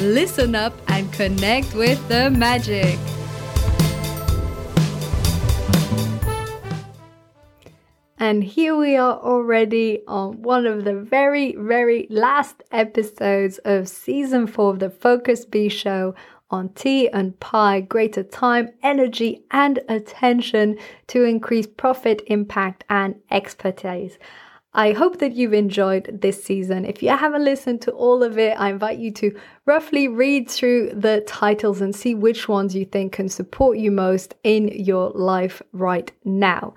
Listen up and connect with the magic. And here we are already on one of the very, very last episodes of season four of the Focus Bee Show on tea and pie, greater time, energy, and attention to increase profit, impact, and expertise. I hope that you've enjoyed this season. If you haven't listened to all of it, I invite you to roughly read through the titles and see which ones you think can support you most in your life right now.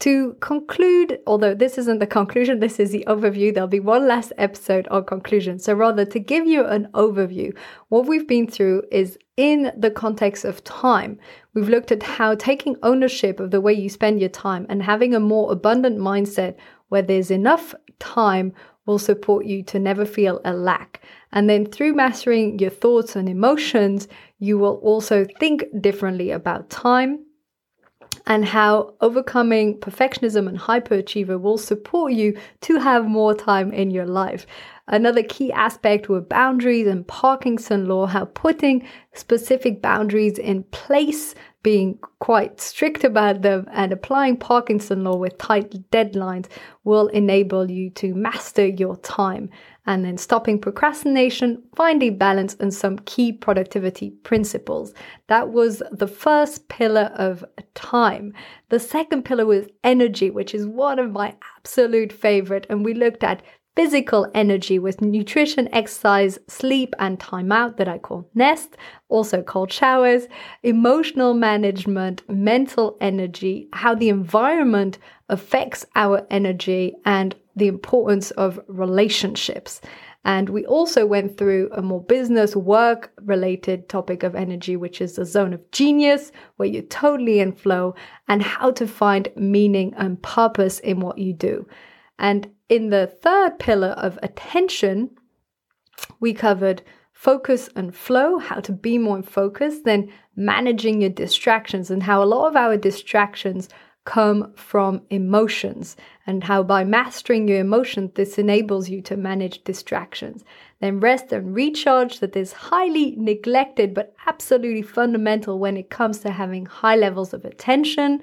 To conclude, although this isn't the conclusion, this is the overview, there'll be one last episode on conclusion. So, rather, to give you an overview, what we've been through is in the context of time. We've looked at how taking ownership of the way you spend your time and having a more abundant mindset where there's enough time will support you to never feel a lack. And then through mastering your thoughts and emotions, you will also think differently about time and how overcoming perfectionism and hyperachiever will support you to have more time in your life. Another key aspect were boundaries and Parkinson law, how putting specific boundaries in place, being quite strict about them, and applying Parkinson law with tight deadlines will enable you to master your time and then stopping procrastination, finding balance, and some key productivity principles. That was the first pillar of time. The second pillar was energy, which is one of my absolute favorite. And we looked at physical energy with nutrition, exercise, sleep, and time out that I call NEST, also called showers, emotional management, mental energy, how the environment affects our energy, and the importance of relationships. And we also went through a more business work related topic of energy, which is the zone of genius, where you're totally in flow, and how to find meaning and purpose in what you do. And in the third pillar of attention, we covered focus and flow, how to be more in focus, then managing your distractions, and how a lot of our distractions come from emotions, and how by mastering your emotions, this enables you to manage distractions. Then rest and recharge, that is highly neglected but absolutely fundamental when it comes to having high levels of attention,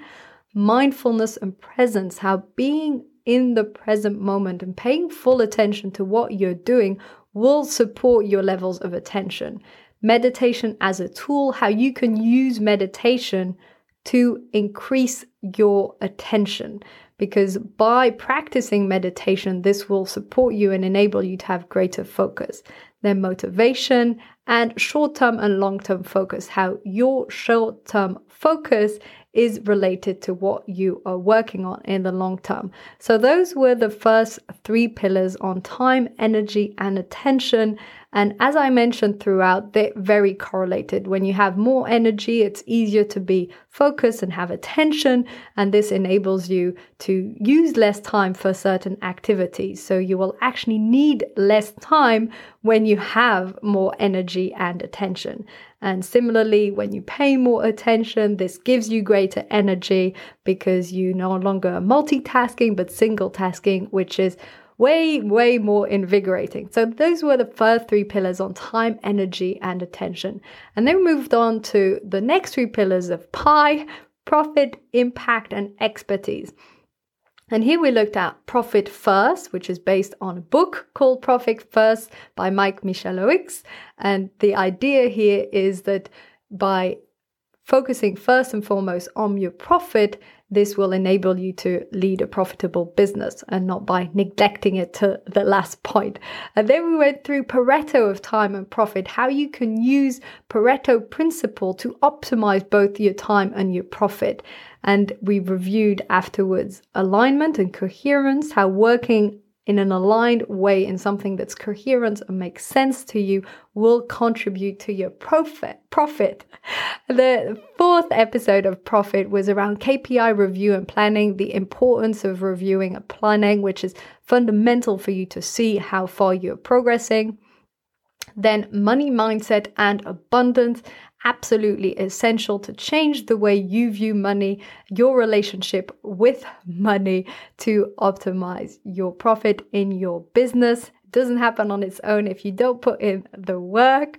mindfulness, and presence, how being in the present moment and paying full attention to what you're doing will support your levels of attention. Meditation as a tool, how you can use meditation to increase your attention. Because by practicing meditation, this will support you and enable you to have greater focus. Then, motivation and short term and long term focus, how your short term focus is related to what you are working on in the long term. So, those were the first three pillars on time, energy, and attention. And as I mentioned throughout, they're very correlated. When you have more energy, it's easier to be focused and have attention. And this enables you to use less time for certain activities. So you will actually need less time when you have more energy and attention. And similarly, when you pay more attention, this gives you greater energy because you no longer are multitasking, but single tasking, which is way, way more invigorating. So those were the first three pillars on time, energy, and attention. And then we moved on to the next three pillars of PIE, profit, impact, and expertise. And here we looked at Profit First, which is based on a book called Profit First by Mike Michalowicz. And the idea here is that by focusing first and foremost on your profit, this will enable you to lead a profitable business and not by neglecting it to the last point. And then we went through Pareto of time and profit, how you can use Pareto principle to optimize both your time and your profit. And we reviewed afterwards alignment and coherence, how working in an aligned way in something that's coherent and makes sense to you will contribute to your profit profit. The fourth episode of profit was around kpi review and planning the importance of reviewing and planning which is fundamental for you to see how far you're progressing. Then money mindset and abundance absolutely essential to change the way you view money, your relationship with money to optimize your profit in your business. It doesn't happen on its own if you don't put in the work.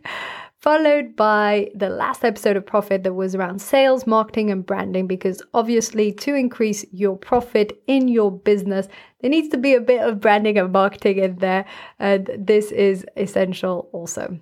Followed by the last episode of Profit that was around sales, marketing, and branding. Because obviously, to increase your profit in your business, there needs to be a bit of branding and marketing in there. And this is essential also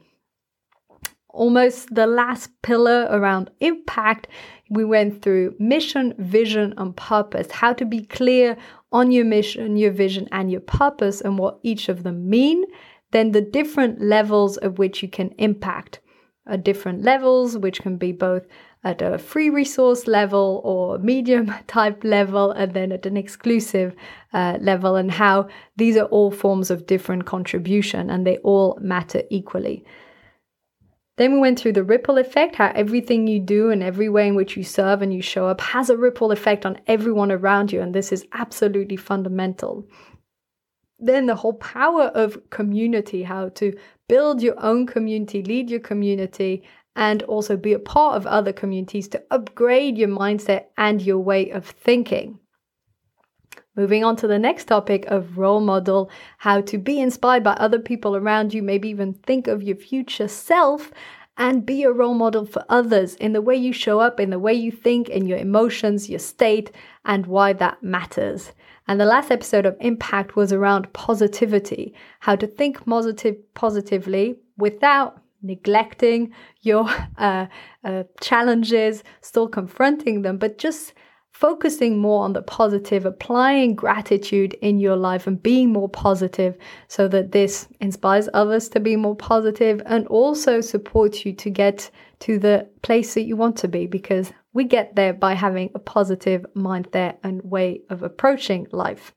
almost the last pillar around impact, we went through mission, vision, and purpose. How to be clear on your mission, your vision, and your purpose, and what each of them mean. Then the different levels of which you can impact. Uh, different levels, which can be both at a free resource level or medium type level, and then at an exclusive uh, level, and how these are all forms of different contribution and they all matter equally. Then we went through the ripple effect, how everything you do and every way in which you serve and you show up has a ripple effect on everyone around you. And this is absolutely fundamental. Then the whole power of community, how to build your own community, lead your community, and also be a part of other communities to upgrade your mindset and your way of thinking. Moving on to the next topic of role model, how to be inspired by other people around you, maybe even think of your future self and be a role model for others in the way you show up, in the way you think, in your emotions, your state, and why that matters. And the last episode of Impact was around positivity, how to think positive, positively without neglecting your uh, uh, challenges, still confronting them, but just focusing more on the positive, applying gratitude in your life and being more positive so that this inspires others to be more positive and also supports you to get to the place that you want to be because we get there by having a positive mind there and way of approaching life.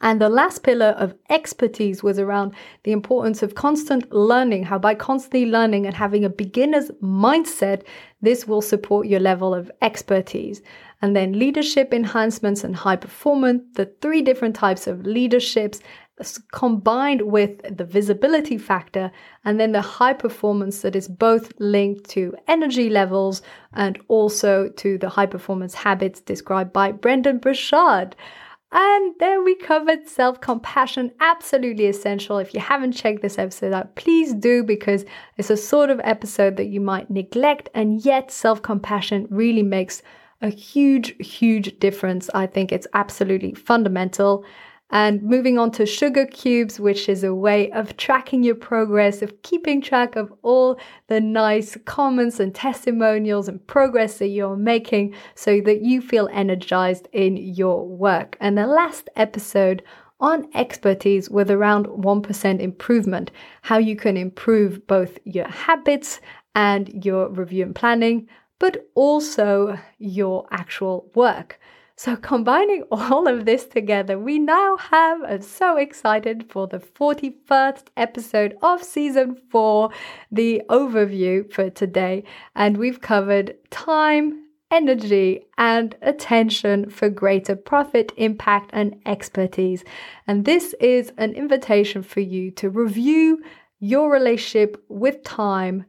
And the last pillar of expertise was around the importance of constant learning, how by constantly learning and having a beginner's mindset, this will support your level of expertise. And then leadership enhancements and high performance, the three different types of leaderships combined with the visibility factor and then the high performance that is both linked to energy levels and also to the high performance habits described by Brendan Burchard. And then we covered self compassion, absolutely essential. If you haven't checked this episode out, please do because it's a sort of episode that you might neglect, and yet self compassion really makes a huge, huge difference. I think it's absolutely fundamental. And moving on to sugar cubes, which is a way of tracking your progress, of keeping track of all the nice comments and testimonials and progress that you're making so that you feel energized in your work. And the last episode on expertise with around 1% improvement, how you can improve both your habits and your review and planning, but also your actual work. So, combining all of this together, we now have, I'm so excited for the 41st episode of season four, the overview for today. And we've covered time, energy, and attention for greater profit, impact, and expertise. And this is an invitation for you to review your relationship with time,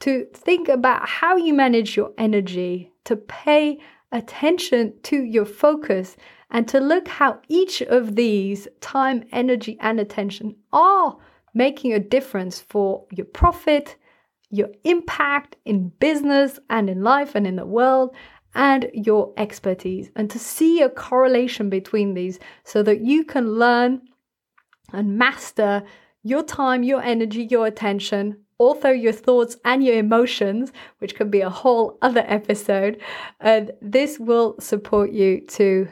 to think about how you manage your energy, to pay attention to your focus and to look how each of these time, energy, and attention are making a difference for your profit, your impact in business and in life and in the world, and your expertise. And to see a correlation between these so that you can learn and master your time, your energy, your attention also your thoughts and your emotions, which could be a whole other episode. And this will support you to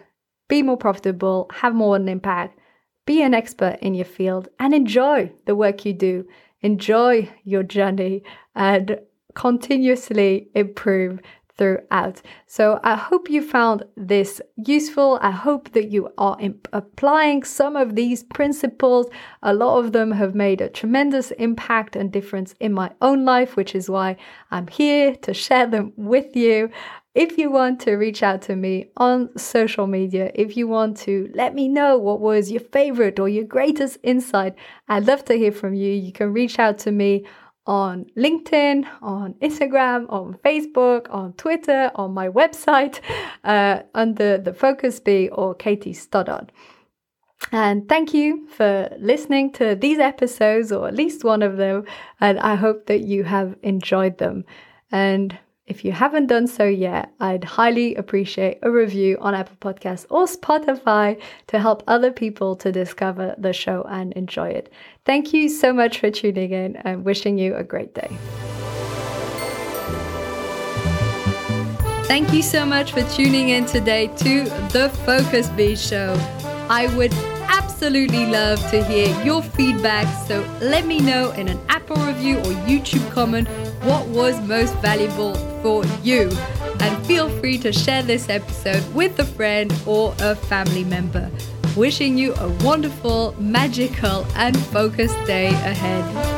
be more profitable, have more an impact, be an expert in your field, and enjoy the work you do. Enjoy your journey and continuously improve throughout. So I hope you found this useful. I hope that you are imp- applying some of these principles. A lot of them have made a tremendous impact and difference in my own life, which is why I'm here to share them with you. If you want to reach out to me on social media, if you want to let me know what was your favorite or your greatest insight, I'd love to hear from you. You can reach out to me on LinkedIn, on Instagram, on Facebook, on Twitter, on my website uh, under the Focus Bee or Katie Stoddart. And thank you for listening to these episodes, or at least one of them. And I hope that you have enjoyed them. And if you haven't done so yet, I'd highly appreciate a review on Apple Podcasts or Spotify to help other people to discover the show and enjoy it. Thank you so much for tuning in and wishing you a great day. Thank you so much for tuning in today to the Focus Bee Show. I would absolutely love to hear your feedback, so let me know in an Apple review or YouTube comment what was most valuable for you. And feel free to share this episode with a friend or a family member. Wishing you a wonderful, magical, and focused day ahead.